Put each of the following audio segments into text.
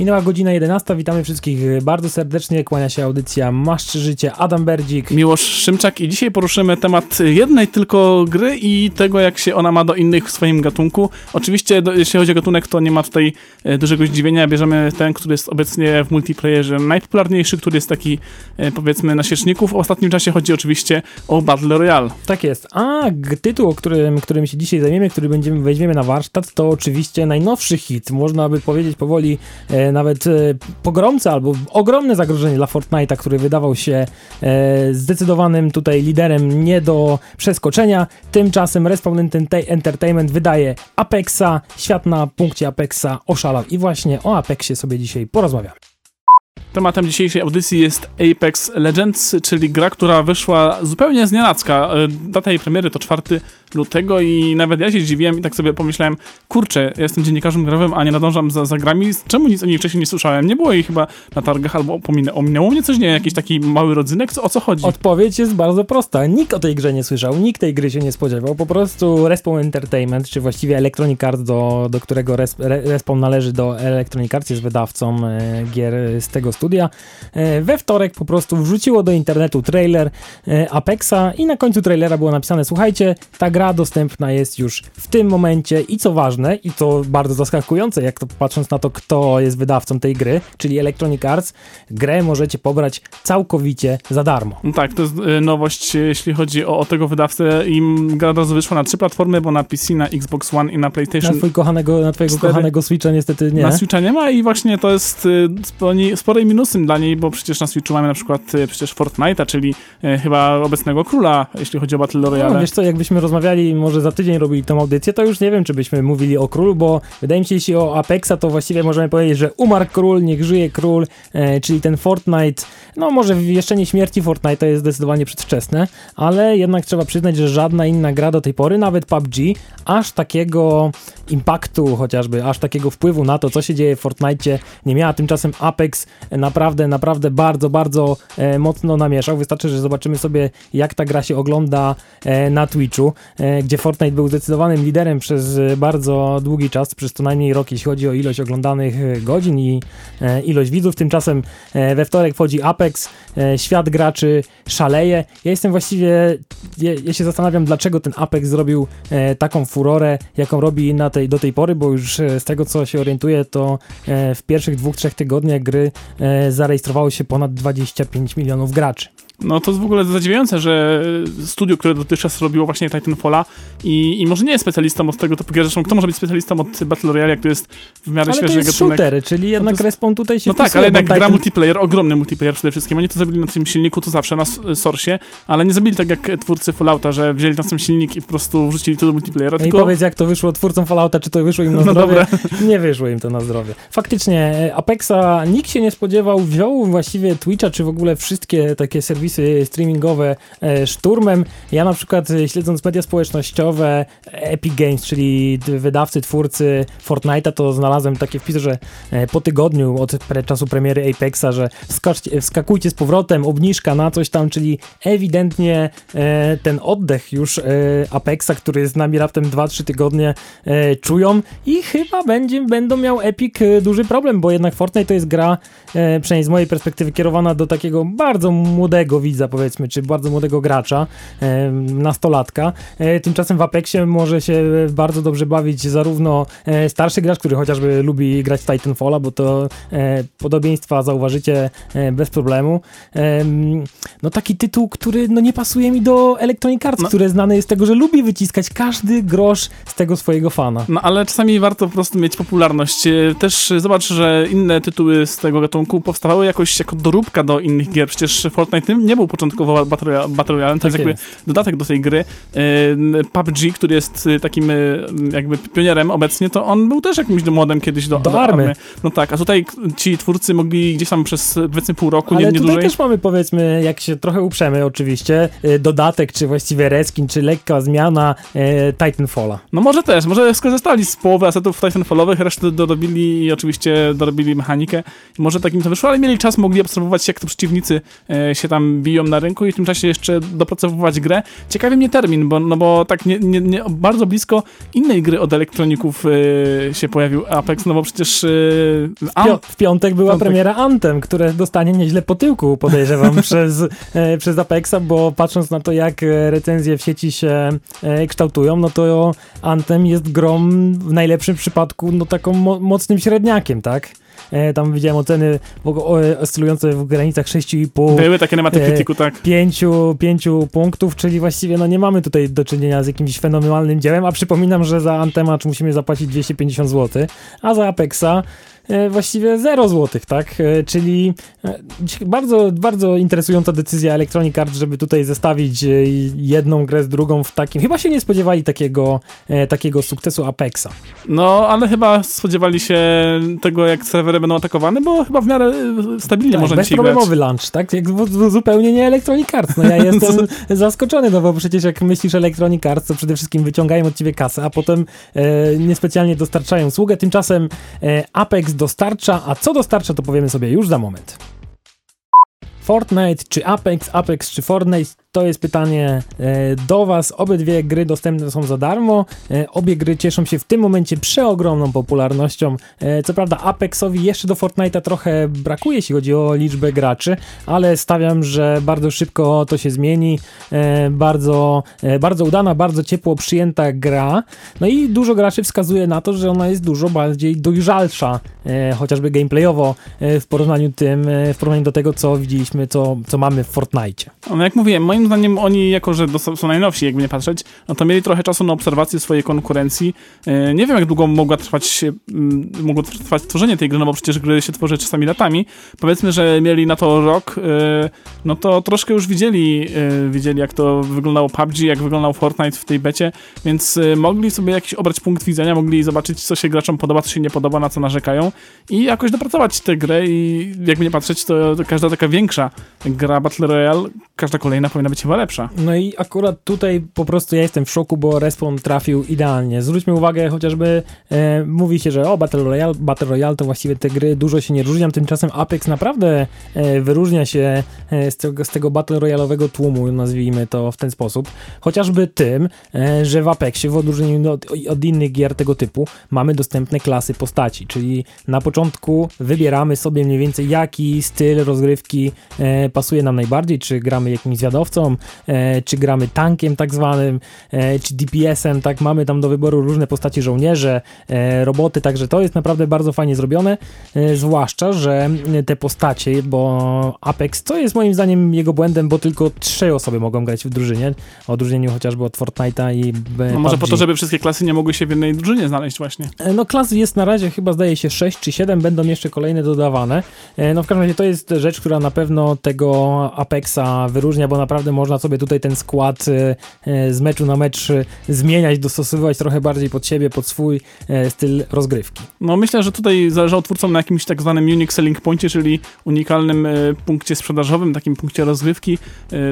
Minęła godzina 11, witamy wszystkich bardzo serdecznie, kłania się audycja Masz Życie, Adam Berdzik. Miłosz Szymczak i dzisiaj poruszymy temat jednej tylko gry i tego, jak się ona ma do innych w swoim gatunku. Oczywiście, do, jeśli chodzi o gatunek, to nie ma tutaj e, dużego zdziwienia, bierzemy ten, który jest obecnie w multiplayerze najpopularniejszy, który jest taki, e, powiedzmy, na świeczników. W ostatnim czasie chodzi oczywiście o Battle Royale. Tak jest, a tytuł, o którym, którym się dzisiaj zajmiemy, który będziemy, weźmiemy na warsztat, to oczywiście najnowszy hit, można by powiedzieć powoli e, nawet e, pogromca albo ogromne zagrożenie dla Fortnite'a, który wydawał się e, zdecydowanym tutaj liderem nie do przeskoczenia. Tymczasem Respawn Entertainment wydaje Apexa, świat na punkcie Apexa oszalał i właśnie o Apexie sobie dzisiaj porozmawiamy. Tematem dzisiejszej audycji jest Apex Legends, czyli gra, która wyszła zupełnie z nienacka. E, data jej premiery to 4 lutego i nawet ja się zdziwiłem i tak sobie pomyślałem, kurczę, jestem dziennikarzem growym, a nie nadążam za, za grami, czemu nic o niej wcześniej nie słyszałem? Nie było jej chyba na targach albo ominęło mnie coś, nie jakiś taki mały rodzynek, o co chodzi? Odpowiedź jest bardzo prosta. Nikt o tej grze nie słyszał, nikt tej gry się nie spodziewał. Po prostu Respawn Entertainment, czy właściwie Electronic Arts, do, do którego Respawn należy do Electronic Arts, jest wydawcą e, gier z tego studia, e, we wtorek po prostu wrzuciło do internetu trailer e, Apexa i na końcu trailera było napisane, słuchajcie, ta gra dostępna jest już w tym momencie i co ważne, i to bardzo zaskakujące, jak to patrząc na to, kto jest wydawcą tej gry, czyli Electronic Arts, grę możecie pobrać całkowicie za darmo. No tak, to jest y, nowość, jeśli chodzi o, o tego wydawcę i gra od razu wyszła na trzy platformy, bo na PC, na Xbox One i na PlayStation. Na, twój kochanego, na twojego 4. kochanego Switcha niestety nie. Na Switcha nie ma i właśnie to jest sporej minusem dla niej, bo przecież na Switchu mamy na przykład y, przecież Fortnite'a, czyli chyba obecnego króla, jeśli chodzi o Battle Royale. No, wiesz co, jakbyśmy rozmawiali może za tydzień robili tą audycję, to już nie wiem, czy byśmy mówili o królu, bo wydaje mi się, jeśli o Apexa, to właściwie możemy powiedzieć, że umarł król, niech żyje król, e, czyli ten Fortnite, no może jeszcze nie śmierci Fortnite, to jest zdecydowanie przedwczesne, ale jednak trzeba przyznać, że żadna inna gra do tej pory, nawet PUBG, aż takiego impaktu chociażby, aż takiego wpływu na to, co się dzieje w Fortnite nie miała. Tymczasem Apex naprawdę, naprawdę bardzo, bardzo e, mocno namieszał. Wystarczy, że zobaczymy sobie, jak ta gra się ogląda e, na Twitchu, e, gdzie Fortnite był zdecydowanym liderem przez bardzo długi czas, przez co najmniej rok, jeśli chodzi o ilość oglądanych godzin i ilość widzów. Tymczasem we wtorek wchodzi Apex, świat graczy szaleje. Ja jestem właściwie, ja, ja się zastanawiam, dlaczego ten Apex zrobił taką furorę, jaką robi na tej, do tej pory, bo już z tego, co się orientuję, to w pierwszych dwóch, trzech tygodniach gry zarejestrowało się ponad 25 milionów graczy. No to jest w ogóle zadziwiające, że studio, które dotychczas robiło właśnie Titanfalla i, i może nie jest specjalistą od tego typu gier, zresztą kto może być specjalistą od Battle Royale, jak to jest w miarę Ale świeży to jest gatunek. shooter, czyli jednak no jest... Tutaj się No tak, ale jednak Titan... gra multiplayer, ogromny multiplayer przede wszystkim. Oni to zrobili na tym silniku, to zawsze na Source, ale nie zrobili tak jak twórcy Fallouta, że wzięli na ten silnik i po prostu wrzucili to do multiplayera. No tylko... i powiedz, jak to wyszło twórcom Fallouta, czy to wyszło im na no zdrowie? Nie wyszło im to na zdrowie. Faktycznie, Apexa nikt się nie spodziewał, wziął właściwie Twitcha, czy w ogóle wszystkie takie serwisy streamingowe E, szturmem. Ja na przykład e, śledząc media społecznościowe Epic Games, czyli wydawcy, twórcy Fortnite'a, to znalazłem takie wpisy, że e, po tygodniu od czasu premiery Apexa, że wskaczcie, wskakujcie z powrotem, obniżka na coś tam, czyli ewidentnie ten oddech już Apexa, który jest z nami raptem 2-3 tygodnie czują i chyba będzie, będą miał Epic duży problem, bo jednak Fortnite to jest gra, przynajmniej z mojej perspektywy, kierowana do takiego bardzo młodego widza, powiedzmy, czy bardzo młodego gracza, nastolatka. E, tymczasem w Apexie może się bardzo dobrze bawić zarówno e, starszy gracz, który chociażby lubi grać Titanfalla, bo to e, podobieństwa zauważycie bez problemu. No taki tytuł, który no nie pasuje mi do Electronic Arts, no. które znane jest z tego, że lubi wyciskać każdy grosz z tego swojego fana. No ale czasami warto po prostu mieć popularność. Też zobacz, że inne tytuły z tego gatunku powstawały jakoś jako doróbka do innych gier. Przecież Fortnite nie był początkowo Battle, Battle Royale, to tak jest jakby jest. dodatek do tej gry. PUBG, który jest y, takim y, jakby pionierem obecnie, to on był też jakimś młodem kiedyś do, do, do army. army. No tak, a tutaj ci twórcy mogli gdzieś tam przez powiedzmy pół roku, Ale nie, nie tutaj dłużej. też mamy powiedzmy, jak się trochę uprzemy oczywiście, y, dodatek, czy właściwie reskin, czy lekka zmiana Titanfalla. No może też, może skorzystali z połowy asetów Titanfallowych, resztę dorobili i oczywiście dorobili mechanikę. Może takim to wyszło, ale mieli czas, mogli obserwować jak to przeciwnicy e, się tam biją na rynku i w tym czasie jeszcze dopracowywać grę. Ciekawi mnie termin, bo, no bo tak nie, nie, nie bardzo blisko innej gry od elektroników yy, się pojawił Apex, no bo przecież yy, w, w, piątek była piątek. premiera Anthem, które dostanie nieźle po tyłku, podejrzewam, przez, e, przez Apexa, bo patrząc na to, jak recenzje w sieci się e, kształtują, no to Anthem jest grą w najlepszym przypadku no taką mo mocnym średniakiem, tak? E, tam widziałem oceny oscylujące w granicach 6,5. Były takie na e, tak. 5, 5 punktów, czyli właściwie no nie mamy tutaj do czynienia z jakimś fenomenalnym dziełem, a przypominam, że za Antemacz musimy zapłacić 250 zł, a za Apexa właściwie 0 złotych, tak? E, czyli e, bardzo, bardzo interesująca decyzja Electronic Arts, żeby tutaj zestawić jedną grę z drugą w takim. Chyba się nie spodziewali takiego, takiego sukcesu Apexa. No, ale chyba spodziewali się tego, jak serwery będą atakowane, bo chyba w miarę stabilnie tak, można bezproblemowy launch, tak? Jak, zupełnie nie Electronic Arts. No ja jestem zaskoczony, no bo przecież jak myślisz Electronic Arts, to przede wszystkim wyciągają od ciebie kasę, a potem e, niespecjalnie dostarczają usługę. Tymczasem e, Apex dostarcza, a co dostarcza to powiemy sobie już za moment. Fortnite czy Apex, Apex czy Fortnite to jest pytanie e, do Was. Obydwie gry dostępne są za darmo. E, obie gry cieszą się w tym momencie przeogromną popularnością. E, co prawda Apexowi jeszcze do Fortnite'a trochę brakuje, jeśli chodzi o liczbę graczy, ale stawiam, że bardzo szybko to się zmieni. Bardzo, bardzo udana, bardzo ciepło przyjęta gra. No i dużo graczy wskazuje na to, że ona jest dużo bardziej dojrzalsza, chociażby gameplayowo w porównaniu tym, w porównaniu do tego, co widzieliśmy, co, co mamy w Fortnite. No jak mówiłem, moim zdaniem oni, jako że są najnowsi, jakby nie patrzeć, no to mieli trochę czasu na obserwację swojej konkurencji. E, nie wiem, jak długo mogła trwać, mogło trwać tworzenie tej gry, no bo przecież gry się tworzy czasami latami. Powiedzmy, że mieli na to rok, e, no to troszkę już widzieli, e, widzieli jak to wyglądało PUBG, jak wyglądał Fortnite w tej becie, więc mogli sobie jakiś obrać punkt widzenia, mogli zobaczyć, co się graczom podoba, co się nie podoba, na co narzekają i jakoś dopracować tę grę i jakby nie patrzeć, to każda taka większa gra Battle Royale, każda kolejna powinna być chyba lepsza. No i akurat tutaj po prostu ja jestem w szoku, bo Respawn trafił idealnie. Zwróćmy uwagę chociażby, e, mówi się, że o Battle Royale, Battle Royale to właściwie te gry dużo się nie różnią, tymczasem Apex naprawdę e, wyróżnia się e, z, tego, z tego Battle Royale'owego tłumu, nazwijmy to w ten sposób. Chociażby tym, e, że w Apexie w odróżnieniu od, od innych gier tego typu mamy dostępne klasy postaci, czyli na początku wybieramy sobie mniej więcej jaki styl rozgrywki e, pasuje nam najbardziej, czy gramy jakimś zwiadowcą, e, czy gramy tankiem tak zwanym, e, czy DPS-em, tak, mamy tam do wyboru różne postaci żołnierze, e, roboty, także to jest naprawdę bardzo fajnie zrobione, zwłaszcza, że te postacie, bo Apex, to jest moim zdaniem jego błędem, bo tylko trzy osoby mogą grać w drużynie, w odróżnieniu chociażby od Fortnite'a i No może po to, żeby wszystkie klasy nie mogły się w jednej drużynie znaleźć właśnie. No klas jest na razie chyba zdaje się 6 czy 7, będą jeszcze kolejne dodawane. No w każdym razie to jest rzecz, która na pewno tego Apexa wyróżnia, bo naprawdę można sobie tutaj ten skład e, e, z meczu na mecz e, zmieniać, dostosowywać trochę bardziej pod siebie, pod swój styl rozgrywki. No myślę, że tutaj zależało twórcom na jakimś tak zwanym unique selling pointie, czyli unikalnym punkcie sprzedażowym, takim punkcie rozgrywki.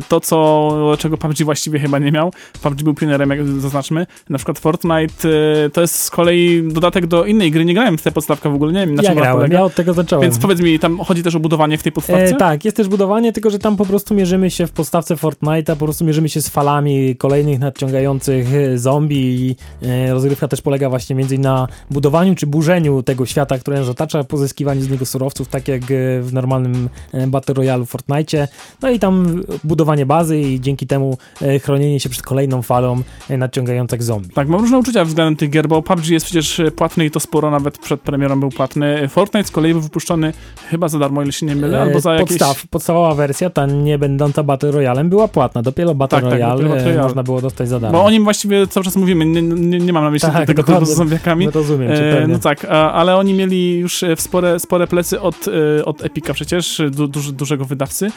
To, co, czego PUBG właściwie chyba nie miał. PUBG był pionerem, jak zaznaczmy. Na przykład Fortnite to jest z kolei dodatek do innej gry. Nie grałem w tę podstawkę w ogóle, nie wiem na ja czym grałem, ja od tego zacząłem. Więc powiedz mi, tam chodzi też o budowanie w tej podstawce? E, tak, jest też budowanie, tylko że tam po prostu mierzymy się w podstawce Fortnite'a po prostu mierzymy się z falami kolejnych nadciągających e, zombie i e, rozgrywka też polega właśnie między na budowaniu czy burzeniu tego świata, który nas otacza, pozyskiwaniu z niego surowców, tak jak e, w normalnym Battle Royale w Fortnite. No i tam budowanie bazy i dzięki temu chronienie się przed kolejną falą nadciągających zombie. Tak, mam różne uczucia względem tych gier, bo PUBG jest przecież płatny i to sporo, nawet przed premierą był płatny. Fortnite z kolei był wypuszczony chyba za darmo, ile się nie mylę, albo za jakieś... Podstaw, podstawowa wersja, ta nie będąca Battle Royalem była płatna, dopiero Battle tak, tak Royale tak, można było dostać za darmo. Bo o nim właściwie cały czas mówimy, nie, nie, nie mam na myśli tak, tego typu z zombiakami. No rozumiem e, No tak, ale oni mieli już e, spore, spore plecy od, od Epika przecież, du, dużego wydawcy,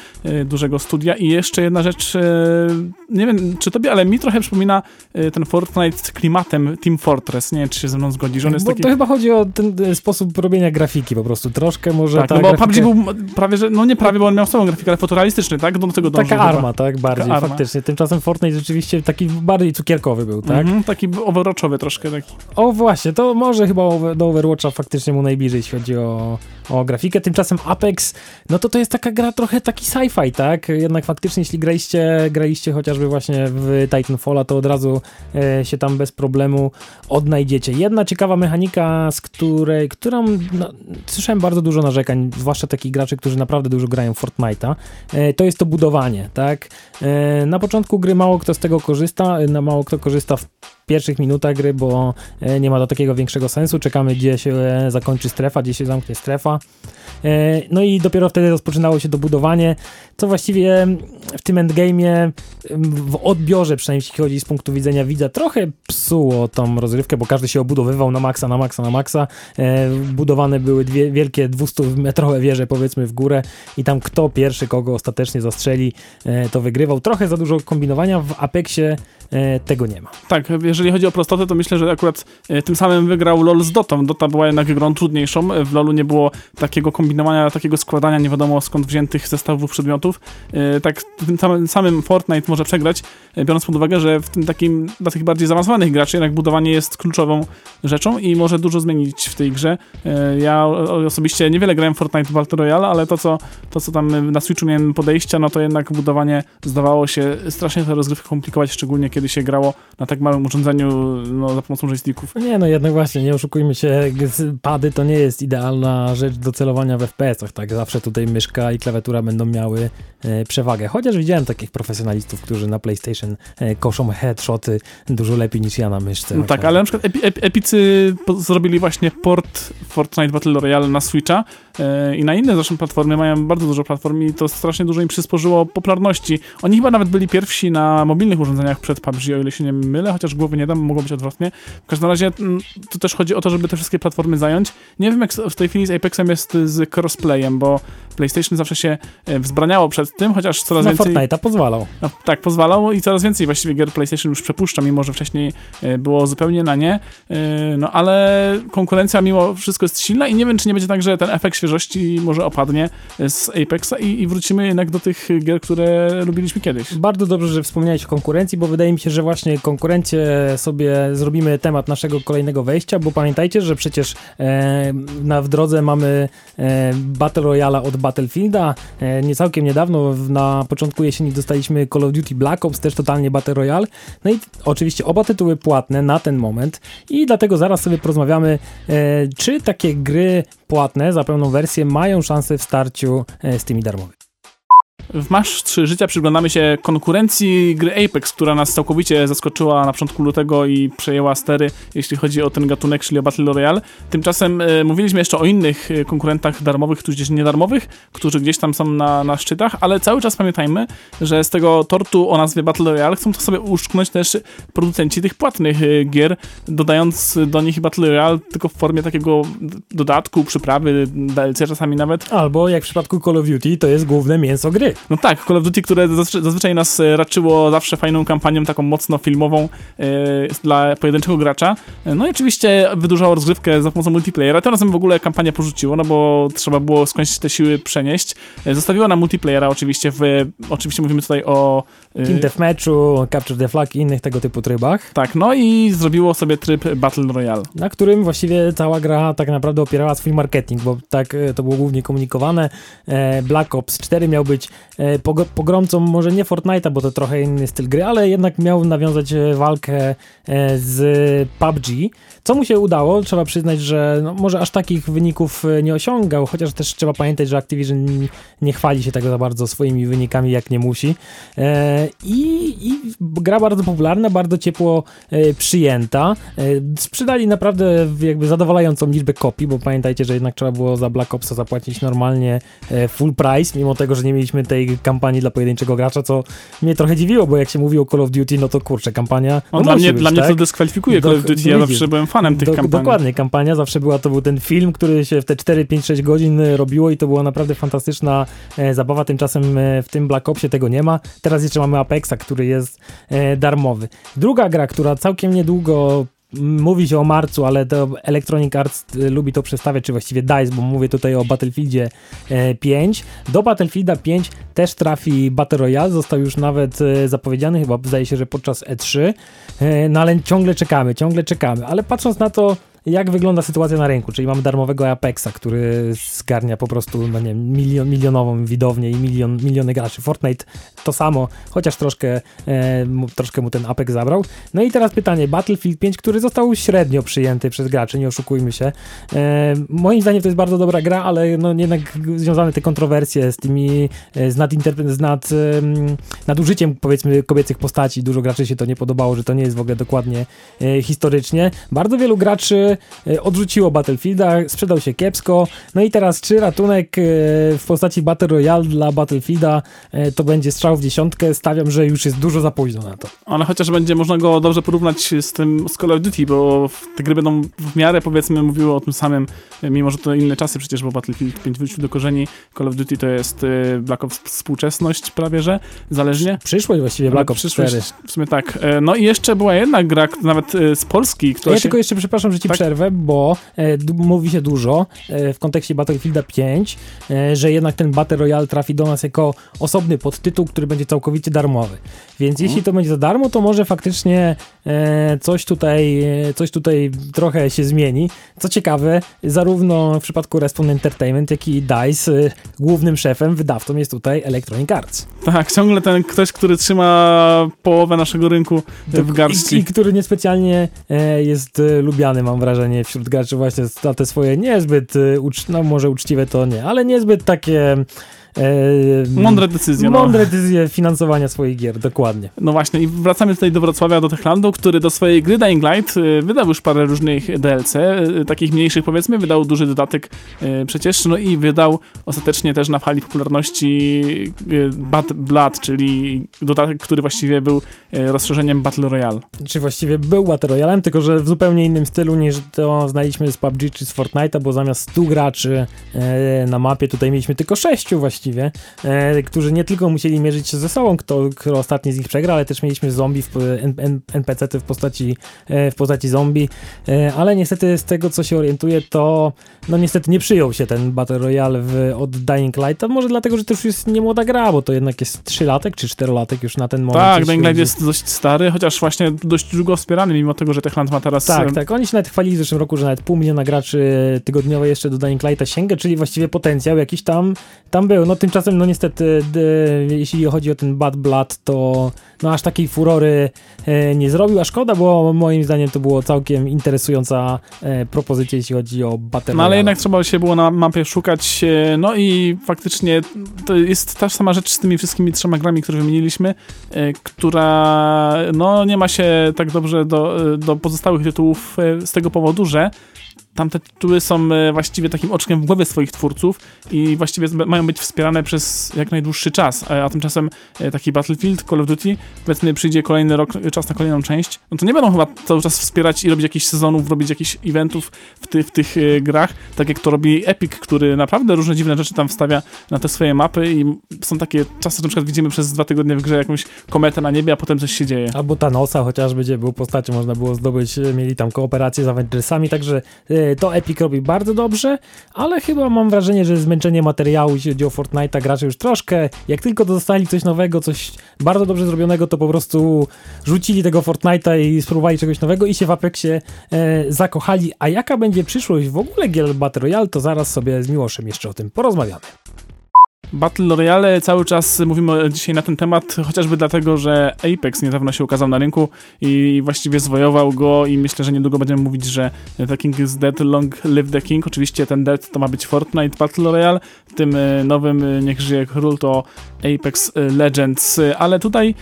dużego studia i jeszcze jedna rzecz, nie wiem czy tobie, ale mi trochę przypomina ten Fortnite klimatem Team Fortress, nie wiem czy się ze mną zgodzisz. On jest bo taki... To chyba chodzi o ten sposób robienia grafiki po prostu, troszkę może tak, no bo grafika... PUBG był prawie, że, no nie prawie, bo on miał samą grafikę, ale fotorealistyczny, tak? Do tego Taka arma, tak? Tak? Bardziej, faktycznie. Tymczasem Fortnite rzeczywiście taki bardziej cukierkowy był, tak? Mm -hmm, taki overwatchowy troszkę taki. O właśnie, to może chyba do Overwatcha faktycznie mu najbliżej, jeśli chodzi o, o grafikę. Tymczasem Apex, no to to jest taka gra trochę taki sci-fi, tak? Jednak faktycznie, jeśli graliście, graliście chociażby właśnie w Titanfalla, to od razu e, się tam bez problemu odnajdziecie. Jedna ciekawa mechanika, z której, którą no, słyszałem bardzo dużo narzekań, zwłaszcza takich graczy, którzy naprawdę dużo grają w Fortnite'a, e, to jest to budowanie, tak? E, na początku gry mało kto z tego korzysta, na mało kto korzysta w pierwszych minutach gry, bo e, nie ma to takiego większego sensu. Czekamy, gdzie się e, zakończy strefa, gdzie się zamknie strefa. E, no i dopiero wtedy rozpoczynało się dobudowanie, co właściwie w tym endgame'ie w odbiorze, przynajmniej jeśli chodzi z punktu widzenia widza, trochę psuło tą rozrywkę, bo każdy się obudowywał na maksa, na maksa, na maksa. Budowane były dwie wielkie 200-metrowe wieże, powiedzmy, w górę i tam kto pierwszy kogo ostatecznie zastrzeli, to wygrywał. Trochę za dużo kombinowania. W Apexie tego nie ma. Tak, jeżeli chodzi o prostotę, to myślę, że akurat tym samym wygrał LoL z Dotą. Dota była jednak grą trudniejszą. W LoLu nie było takiego kombinowania, takiego składania nie wiadomo skąd wziętych zestawów przedmiotów. E, tak tym samym, Fortnite może przegrać, e, biorąc pod uwagę, że w tym takim, dla tych bardziej zaawansowanych graczy jednak budowanie jest kluczową rzeczą i może dużo zmienić w tej grze. E, ja osobiście niewiele grałem w Fortnite Battle Royale, ale to co, to, co tam na Switchu miałem podejścia, no to jednak budowanie zdawało się strasznie tę rozgrywkę komplikować, szczególnie kiedy się grało na tak małym urządzeniu no, za pomocą joysticków. Nie, no jednak właśnie, nie oszukujmy się, pady to nie jest idealna rzecz do celowania w FPS-ach, tak? Zawsze tutaj myszka i klawiatura będą miały e, przewagę. Chociaż widziałem takich profesjonalistów, którzy na PlayStation e, koszą headshoty dużo lepiej niż ja na myszce. No tak, ale na przykład epi, epi, Epicy zrobili właśnie port Fortnite Battle Royale na Switcha e, i na inne zresztą platformy, mają bardzo dużo platform i to strasznie dużo im przysporzyło popularności. Oni chyba nawet byli pierwsi na mobilnych urządzeniach przed PUBG, o ile się nie mylę, chociaż głowy nie dam, mogło być odwrotnie. W każdym razie mm, to też chodzi o to, żeby te wszystkie platformy zająć. Nie wiem, jak w tej chwili z Apexem jest z crossplayem, bo PlayStation zawsze się e, wzbraniało przed tym, chociaż coraz na więcej... Na Fortnite'a pozwalał. No, tak, pozwalał i coraz więcej właściwie gier PlayStation już przepuszcza, mimo że wcześniej e, było zupełnie na nie. No ale konkurencja mimo wszystko jest silna i nie wiem, czy nie będzie tak, że ten efekt świeżości może opadnie z Apexa i, i wrócimy jednak do tych gier, które lubiliśmy kiedyś. Bardzo dobrze, że wspomniałeś o konkurencji, bo wydaje mi się, że właśnie konkurencję sobie zrobimy temat naszego kolejnego wejścia, bo pamiętajcie, że przecież e, na, w drodze mamy e, Battle Royale od Battlefielda. E, nie całkiem niedawno, na początku jesieni dostaliśmy Call of Duty Black Ops, też totalnie Battle Royale. No i oczywiście oba tytuły płatne na ten moment i dlatego zaraz sobie porozmawiamy, e, czy takie gry płatne za pełną wersję mają szansę w starciu e, z tymi darmowymi. W Masz 3 Życia przyglądamy się konkurencji gry Apex, która nas całkowicie zaskoczyła na początku lutego i przejęła stery, jeśli chodzi o ten gatunek, czyli o Battle Royale. Tymczasem e, mówiliśmy jeszcze o innych e, konkurentach darmowych, tudzież niedarmowych, którzy gdzieś tam są na, na szczytach, ale cały czas pamiętajmy, że z tego tortu o nazwie Battle Royale chcą to sobie uszczknąć też producenci tych płatnych e, gier, dodając do nich Battle Royale tylko w formie takiego dodatku, przyprawy, DLC czasami nawet. Albo jak w przypadku Call of Duty, to jest główne mięso gry. No tak, Call of Duty, które zazwyczaj nas e, raczyło zawsze fajną kampanią, taką mocno filmową yy, dla pojedynczego gracza. E, no i oczywiście wydłużało rozgrywkę za pomocą multiplayera. Tym razem w ogóle kampanię porzuciło, no bo trzeba było skądś te siły przenieść. Zostawiło na multiplayera oczywiście, w, oczywiście mówimy tutaj o... Yy, Team Deathmatchu, Capture the Flag i innych tego typu trybach. Tak, no i zrobiło sobie tryb Battle Royale. Na którym właściwie cała gra tak naprawdę opierała swój marketing, bo tak to było głównie komunikowane. Black Ops 4 miał być pogromcą może nie Fortnite'a, bo to trochę inny styl gry, ale jednak miał nawiązać e, walkę e, z PUBG, co mu się udało. Trzeba przyznać, że no, może aż takich wyników nie osiągał, chociaż też trzeba pamiętać, że Activision nie chwali się tak za bardzo swoimi wynikami, jak nie musi. I, i gra bardzo popularna, bardzo ciepło przyjęta. Sprzedali naprawdę jakby zadowalającą liczbę kopii, bo pamiętajcie, że jednak trzeba było za Black Opsa zapłacić normalnie full price, mimo tego, że nie mieliśmy tej kampanii dla pojedynczego gracza, co mnie trochę dziwiło, bo jak się mówi o Call of Duty, no to kurczę, kampania. No, no dla mnie, być, dla tak? mnie to dyskwalifikuje Call of Duty, ja zawsze byłem fanem tych do, kampanii. Dokładnie, kampania zawsze była, to był ten film, który się w te 4, 5, 6 godzin e, robiło i to była naprawdę fantastyczna e, zabawa. Tymczasem e, w tym Black Opsie tego nie ma. Teraz jeszcze mamy Apexa, który jest e, darmowy. Druga gra, która całkiem niedługo mówi się o marcu, ale to Electronic Arts y, lubi to przedstawiać, czy właściwie DICE, bo mówię tutaj o Battlefieldzie 5. E, Do Battlefielda 5 też trafi Battle Royale, został już nawet e, zapowiedziany, chyba zdaje się, że podczas E3, e, no ale ciągle czekamy, ciągle czekamy, ale patrząc na to, jak wygląda sytuacja na rynku, czyli mamy darmowego Apexa, który zgarnia po prostu no nie, milion, milionową widownię i milion, miliony graczy. Fortnite to samo, chociaż troszkę, e, troszkę mu ten Apex zabrał. No i teraz pytanie, Battlefield 5, który został średnio przyjęty przez graczy, nie oszukujmy się. E, moim zdaniem to jest bardzo dobra gra, ale no jednak związane te kontrowersje z tymi, e, z, nadinterpre- z nad, nadużyciem powiedzmy kobiecych postaci, dużo graczy się to nie podobało, że to nie jest w ogóle dokładnie e, historycznie. Bardzo wielu graczy odrzuciło Battlefielda, sprzedał się kiepsko, no i teraz czy ratunek e, w postaci Battle Royale dla Battlefielda e, to będzie strzał w dziesiątkę, stawiam, że już jest dużo za późno na to. Ale chociaż będzie można go dobrze porównać z tym z Call of Duty, bo te gry będą w miarę powiedzmy mówiły o tym samym, mimo że to inne czasy przecież, bo Battlefield 5 wrócił do korzeni, Call of Duty to jest Black Ops współczesność prawie, że zależnie. Przyszłość właściwie Black Ops 4. W sumie tak. No i jeszcze była jedna gra, nawet z Polski, która Ja się... tylko jeszcze przepraszam, że ci tak? Przerwę, bo e, mówi się dużo e, w kontekście Battlefielda 5, e, że jednak ten Battle Royale trafi do nas jako osobny podtytuł, który będzie całkowicie darmowy. Więc mhm. jeśli to będzie za darmo, to może faktycznie e, coś tutaj, e, coś tutaj trochę się zmieni. Co ciekawe, zarówno w przypadku Respawn Entertainment, jak i DICE e, głównym szefem, wydawcą jest tutaj Electronic Arts. Tak, ciągle ten ktoś, który trzyma połowę naszego rynku w garści. I, i który niespecjalnie jest lubiany, mam wrażenie, wśród graczy właśnie za te swoje niezbyt, no może uczciwe to nie, ale niezbyt takie mądre decyzje. No. Mądre no. decyzje finansowania swoich gier, dokładnie. No właśnie i wracamy tutaj do Wrocławia, do Techlandu, który do swojej gry Dying Light e, wydał już parę różnych DLC, e, takich mniejszych powiedzmy, wydał duży dodatek przecież, no i wydał ostatecznie też na fali popularności Bad Blood, czyli dodatek, który właściwie był rozszerzeniem Battle Royale. Czy właściwie był Battle Royale, tylko że w zupełnie innym stylu niż to znaliśmy z PUBG czy z Fortnite'a, bo zamiast 100 graczy na mapie tutaj mieliśmy tylko 6 właściwie właściwie, e, którzy nie tylko musieli mierzyć się ze sobą, kto, kto ostatni z nich przegra, ale też mieliśmy zombie, w, NPC-ty w postaci, e, w postaci zombie, e, ale niestety z tego, co się orientuję, to no niestety nie przyjął się ten Battle Royale w, od Dying Light, może dlatego, że to już jest nie młoda gra, bo to jednak jest 3 latek czy 4 latek już na ten moment. Tak, Dying Light jest dość stary, chociaż właśnie dość długo wspierany, mimo tego, że Techland ma teraz... Tak, tak, oni się nawet chwalili w zeszłym roku, że nawet pół miliona graczy tygodniowo jeszcze do Dying Lighta sięga, czyli właściwie potencjał jakiś tam, tam był. No tymczasem, no niestety, jeśli chodzi o ten Bad Blood, to no aż takiej furory e, nie zrobił, a szkoda, bo moim zdaniem to było całkiem interesująca e, propozycja, jeśli chodzi o Battle No ale jednak trzeba się było na mapie szukać, e, no i faktycznie to jest ta sama rzecz z tymi wszystkimi trzema grami, które wymieniliśmy, która no nie ma się tak dobrze do, do pozostałych tytułów z tego powodu, że tamte tytuły są e, właściwie takim oczkiem w głowie swoich twórców i właściwie mają być wspierane przez jak najdłuższy czas, a, a tymczasem e, taki Battlefield, Call of Duty, powiedzmy przyjdzie kolejny rok, czas na kolejną część, no to nie będą chyba cały czas wspierać i robić jakichś sezonów, robić jakichś eventów w, ty, w tych e, grach, tak jak to robi Epic, który naprawdę różne dziwne rzeczy tam wstawia na te swoje mapy i są takie czasy, że na przykład widzimy przez dwa tygodnie w grze jakąś kometę na niebie, a potem coś się dzieje. Albo Thanosa chociażby, gdzie był postacią, można było zdobyć, mieli tam kooperację z Avengersami, także to Epic robi bardzo dobrze, ale chyba mam wrażenie, że zmęczenie materiału, jeśli chodzi o Fortnite'a, gracze już troszkę, jak tylko dostali coś nowego, coś bardzo dobrze zrobionego, to po prostu rzucili tego Fortnite'a i spróbowali czegoś nowego i się w Apexie e, zakochali. A jaka będzie przyszłość w ogóle gier Battle Royale, to zaraz sobie z Miłoszem jeszcze o tym porozmawiamy. Battle Royale cały czas mówimy dzisiaj na ten temat, chociażby dlatego, że Apex niedawno się ukazał na rynku i właściwie zwojował go i myślę, że niedługo będziemy mówić, że The King is dead, long live the King. Oczywiście ten dead to ma być Fortnite Battle Royale, tym e, nowym e, Niech żyje król to Apex Legends, ale tutaj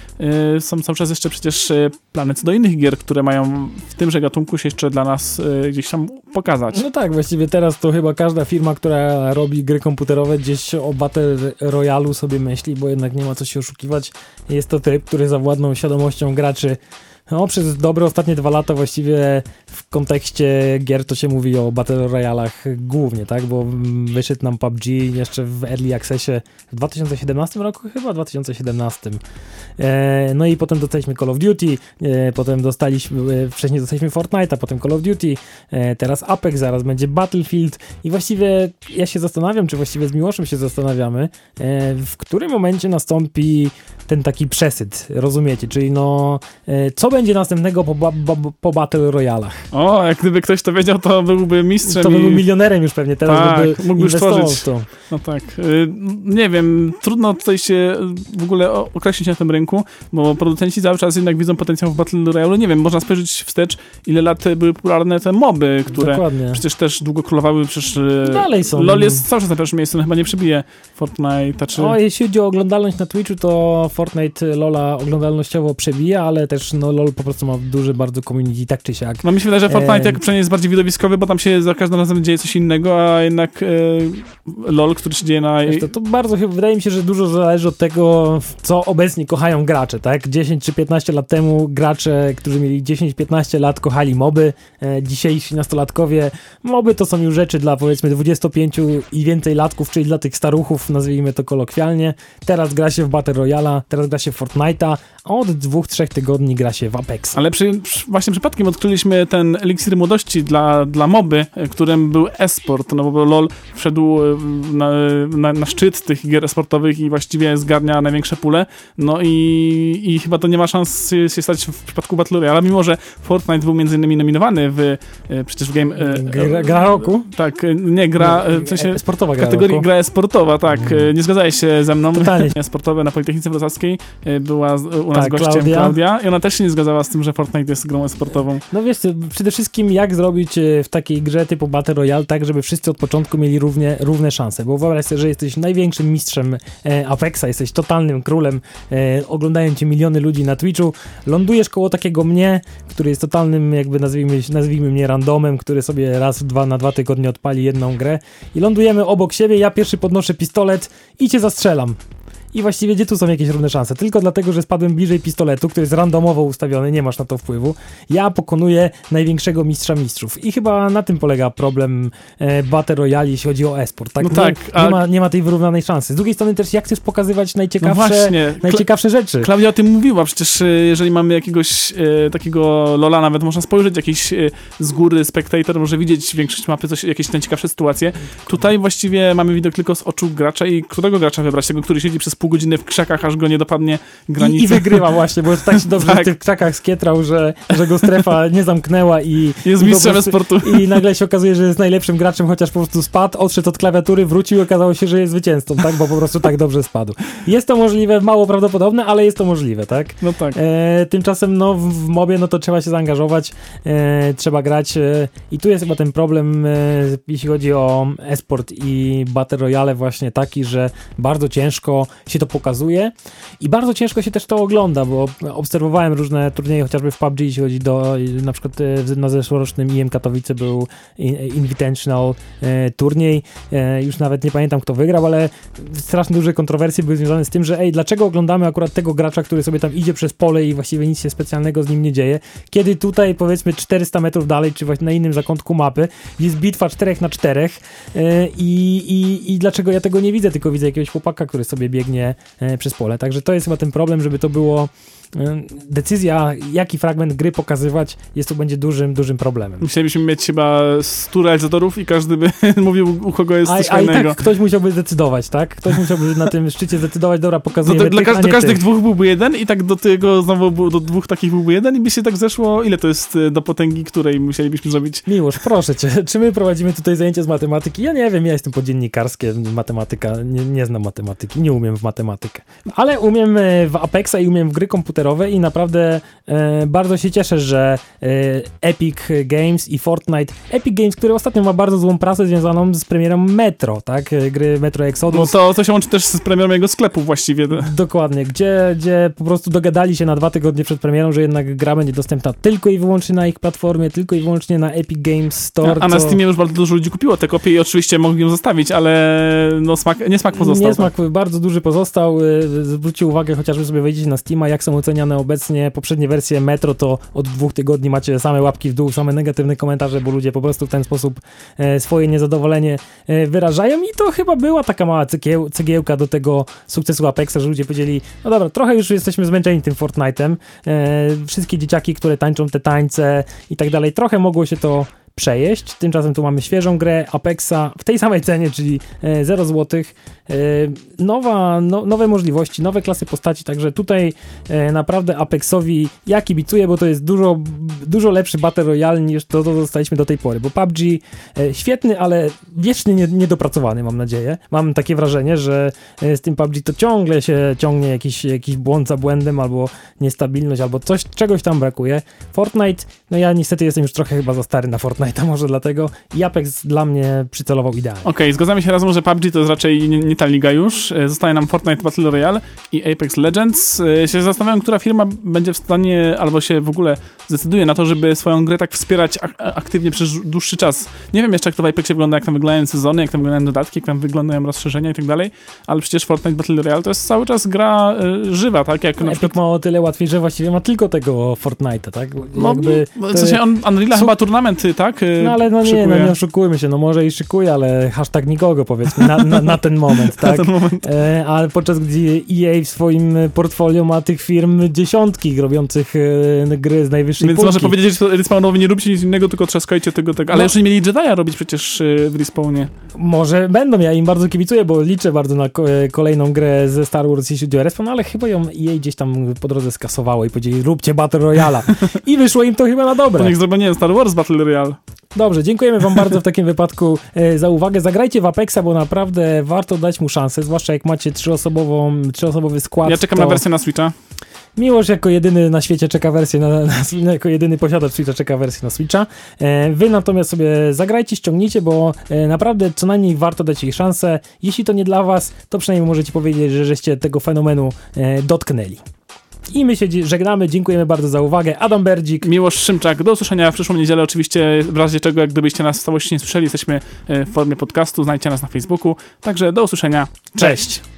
e, są cały czas jeszcze przecież plany co do innych gier, które mają w tymże gatunku się jeszcze dla nas gdzieś tam pokazać. No tak, właściwie teraz to chyba każda firma, która robi gry komputerowe gdzieś o Battle Royalu sobie myśli, bo jednak nie ma co się oszukiwać. Jest to tryb, który zawładnął świadomością graczy No, przez dobre ostatnie dwa lata właściwie w kontekście gier to się mówi o Battle Royalach głównie, tak? Bo wyszedł nam PUBG jeszcze w Early Accessie w 2017 roku, chyba 2017. E, no i potem dostaliśmy Call of Duty, e, potem dostaliśmy, e, wcześniej dostaliśmy Fortnite'a, potem Call of Duty, e, teraz Apex, zaraz będzie Battlefield i właściwie ja się zastanawiam, czy właściwie z Miłoszem się zastanawiamy, e, w którym momencie nastąpi ten taki przesyt, rozumiecie? Czyli no, e, co będzie następnego po, ba, ba, po Battle Royalach? O, jak gdyby ktoś to wiedział, to byłby mistrzem. To by był milionerem już pewnie teraz, tak, by mógłby już tworzyć. to. No tak. Y, nie wiem, trudno tutaj się w ogóle określić na tym rynku, bo producenci cały czas jednak widzą potencjał w Battle Royale. Nie wiem, można spojrzeć wstecz, ile lat były popularne te moby, które Dokładnie. przecież też długo królowały, przecież y, Dalej są. LoL jest cały czas na pierwszym miejscu, no chyba nie przebije Fortnite'a, czy... O, jeśli chodzi o oglądalność na Twitchu, to Fortnite Lola oglądalnościowo przebija, ale też no, LoL po prostu ma duży bardzo community, tak czy siak. No mi się wydaje, że Fortnite E, jak przynajmniej jest bardziej widowiskowy, bo tam się za każdym razem dzieje coś innego, a jednak e, LoL, który się dzieje na... Wiesz, to, to bardzo wydaje mi się, że dużo zależy od tego, co obecnie kochają gracze, tak? 10 czy 15 lat temu gracze, którzy mieli 10-15 lat, kochali moby. E, dzisiejsi nastolatkowie, moby to są już rzeczy dla powiedzmy 25 i więcej latków, czyli dla tych staruchów, nazwijmy to kolokwialnie. Teraz gra się w Battle Royale, teraz gra się w Fortnite'a, a od dwóch, trzech tygodni gra się w Ale przy, właśnie przypadkiem odkryliśmy ten eliksir młodości dla, dla moby, e, którym był esport, no bo LoL wszedł e, na, na, na szczyt tych gier esportowych i właściwie zgarnia największe pule, no i, i chyba to nie ma szans się stać w przypadku Battle Royale, mimo że Fortnite był między innymi nominowany w, e, przecież w game... Gra, gra roku? Tak, nie, gra, w sensie... Sportowa gra kategorii roku. gra sportowa, tak, nie zgadzałeś się ze mną. Totalnie. Sportowe na Politechnice Wrocławskiej była u nas Tak, gościem Klaudia. Klaudia i ona też się nie zgadzała z tym, że Fortnite jest grą sportową. No wiesz, przede wszystkim jak zrobić e, w takiej grze typu Battle Royale tak, żeby wszyscy od początku mieli równie, równe szanse, bo wyobraź sobie, że jesteś największym mistrzem e, Apexa, jesteś totalnym królem, e, oglądają cię miliony ludzi na Twitchu, lądujesz koło takiego mnie, który jest totalnym, jakby nazwijmy, nazwijmy mnie randomem, który sobie raz, dwa na dwa tygodnie odpali jedną grę i lądujemy obok siebie, ja pierwszy podnoszę pistolet i cię zastrzelam. I właściwie gdzie tu są jakieś równe szanse? Tylko dlatego, że spadłem bliżej pistoletu, który jest randomowo ustawiony, nie masz na to wpływu. Ja pokonuję największego mistrza mistrzów. I chyba na tym polega problem e, Battle Royale, jeśli chodzi o esport. Tak? No nie, tak, a- nie, ma, nie ma tej wyrównanej szansy. Z drugiej strony też jak chcesz pokazywać No najciekawsze, właśnie, najciekawsze rzeczy? Klaudia o tym mówiła, przecież e, jeżeli mamy jakiegoś e, takiego Lola, nawet można spojrzeć jakiś e, z góry, spektator może widzieć większość mapy, coś, jakieś najciekawsze sytuacje. Tutaj właściwie mamy widok tylko z oczu gracza i którego gracza wybrać? Tego, który siedzi przez pół godziny w krzakach, aż go nie dopadnie granica. I, I wygrywa właśnie, bo tak się dobrze Tak. w tych krzakach skietrał, że, że go strefa nie zamknęła i, Jest i mistrzem prostu- sportu. I nagle się okazuje, że jest najlepszym graczem, chociaż po prostu spadł, odszedł od klawiatury, wrócił i okazało się, że jest zwycięzcą, tak? Bo po prostu tak dobrze spadł. Jest to możliwe, mało prawdopodobne, ale jest to możliwe, tak? No tak. E, tymczasem no, w, w mobie no to trzeba się zaangażować, e, trzeba grać e, i tu jest chyba ten problem, e, jeśli chodzi o esport i Battle Royale właśnie taki, że bardzo ciężko się to pokazuje. I bardzo ciężko się też to ogląda, bo obserwowałem różne turnieje, chociażby w PUBG, jeśli chodzi do, na przykład e, na zeszłorocznym IM Katowice był in- Invitational e, turniej, e, już nawet nie pamiętam kto wygrał, ale strasznie duże kontrowersje były związane z tym, że ej, dlaczego oglądamy akurat tego gracza, który sobie tam idzie przez pole i właściwie nic się specjalnego z nim nie dzieje, kiedy tutaj powiedzmy 400 metrów dalej, czy właśnie na innym zakątku mapy jest bitwa 4 na 4 e, i, i, i dlaczego ja tego nie widzę, tylko widzę jakiegoś chłopaka, który sobie biegnie e, przez pole, także to jest chyba ten problem, żeby to było decyzja, jaki fragment gry pokazywać, jest to będzie dużym, dużym problemem. Musielibyśmy mieć chyba 100 realizatorów i każdy by mówił, u kogo jest A, coś a i fajnego. tak ktoś musiałby zdecydować, tak? Ktoś musiałby na tym szczycie zdecydować, dobra, Do, pokazujemy do, dla, tych, do każdych tych. dwóch byłby jeden i tak do tego znowu do dwóch takich byłby jeden i by się tak zeszło, ile to jest e, do potęgi, której musielibyśmy zrobić? Miłosz, proszę cię, czy my prowadzimy tutaj zajęcia z matematyki? Ja nie wiem, ja jestem podziennikarskie, matematyka, nie, nie znam matematyki, nie umiem w matematykę. Ale umiem e, w Apexa i umiem w gry komputerowe i naprawdę e, bardzo się cieszę, że e, Epic Games i Fortnite, Epic Games, który ostatnio ma bardzo złą prasę związaną z premierą Metro, tak? E, Gry Metro No Exodus. to, to się łączy też z premierą jego sklepu właściwie. Dokładnie, gdzie, gdzie po prostu dogadali się na dwa tygodnie przed premierą, że jednak gra będzie dostępna tylko i wyłącznie na ich platformie, tylko i wyłącznie na Epic Games Store. A na co- Steamie już bardzo dużo ludzi kupiło te kopie i oczywiście mogli ją zostawić, ale no smak, nie smak pozostał. Niesmak bardzo duży pozostał. y, zwróćcie uwagę, chociażby sobie wejdziecie na Steama, jak są oceniane obecnie poprzednie wersje Metro, to od dwóch tygodni macie same łapki w dół, same negatywne komentarze, bo ludzie po prostu w ten sposób e, swoje niezadowolenie e, wyrażają i to chyba była taka mała cegieł, cegiełka do tego sukcesu Apexa, że ludzie powiedzieli, no dobra, trochę już jesteśmy zmęczeni tym Fortnite'em, e, wszystkie dzieciaki, które tańczą te tańce i tak dalej, trochę mogło się to przejeść. Tymczasem tu mamy świeżą grę Apexa w tej samej cenie, czyli 0 zł. Nowa, no, nowe możliwości, nowe klasy postaci, także tutaj e, naprawdę Apexowi ja kibicuję, bo to jest dużo, dużo lepszy Battle Royale niż to, co dostaliśmy do tej pory, bo PUBG e, świetny, ale wiecznie nie, niedopracowany mam nadzieję. Mam takie wrażenie, że e, z tym PUBG to ciągle się ciągnie jakiś, jakiś błąd za błędem, albo niestabilność, albo coś, czegoś tam brakuje. Fortnite, no ja niestety jestem już trochę chyba za stary na Fortnite, to może dlatego i Apex dla mnie przycelował idealnie. Okej, okay, zgadzamy się razem, że PUBG to jest raczej nie, nie, ta liga już. E, zostaje nam Fortnite Battle Royale i Apex Legends. E, się zastanawiam, która firma będzie w stanie, albo się w ogóle zdecyduje na to, żeby swoją grę tak wspierać ak aktywnie przez dłuższy czas. Nie wiem jeszcze, jak to w Apexie wygląda, jak tam wyglądają sezony, jak tam wyglądają dodatki, jak tam wyglądają rozszerzenia i tak dalej, ale przecież Fortnite Battle Royale to jest cały czas gra y, żywa, tak? Jak Epic przykład... ma o tyle łatwiej, że właściwie ma tylko tego Fortnite'a, tak? No, Jakby w sensie on, Unreal chyba turnamenty, tak? No ale no nie, no nie oszukujmy się, no może i szykuje, ale hashtag nikogo powiedzmy na, na, na ten moment, tak? na ten moment. E, a podczas gdy EA w swoim portfolio ma tych firm dziesiątki robiących e, gry z najwyższej Więc półki. może powiedzieć, że Respawnowi nie róbcie nic innego, tylko trzaskajcie tego, tego. Ale no. już nie mieli Jedi'a robić przecież e, w Respawnie. Może będą, ja im bardzo kibicuję, bo liczę bardzo na kolejną grę ze Star Wars, jeśli chodzi o Respawn, ale chyba ją EA gdzieś tam po drodze skasowało i powiedzieli, róbcie Battle Royale. I wyszło im to chyba na dobre. To niech zrobią, nie Star Wars Battle Royale. Dobrze, dziękujemy wam bardzo w takim wypadku e, za uwagę. Zagrajcie w Apexa, bo naprawdę warto dać mu szansę, zwłaszcza jak macie trzyosobową, trzyosobowy skład. Ja czekam to... na wersję na Switcha. Miłość jako jedyny na świecie czeka wersję na, na, jako jedyny posiadacz Switcha czeka wersję na Switcha. E, wy natomiast sobie zagrajcie, ściągnijcie, bo e, naprawdę co najmniej warto dać jej szansę. Jeśli to nie dla was, to przynajmniej możecie powiedzieć, że żeście tego fenomenu e, dotknęli. I my się żegnamy, dziękujemy bardzo za uwagę. Adam Berdzik. Miłosz Szymczak, do usłyszenia w przyszłą niedzielę. Oczywiście w razie czego, jak gdybyście nas w całości nie słyszeli, jesteśmy w formie podcastu, znajdźcie nas na Facebooku. Także do usłyszenia. Cześć. Cześć.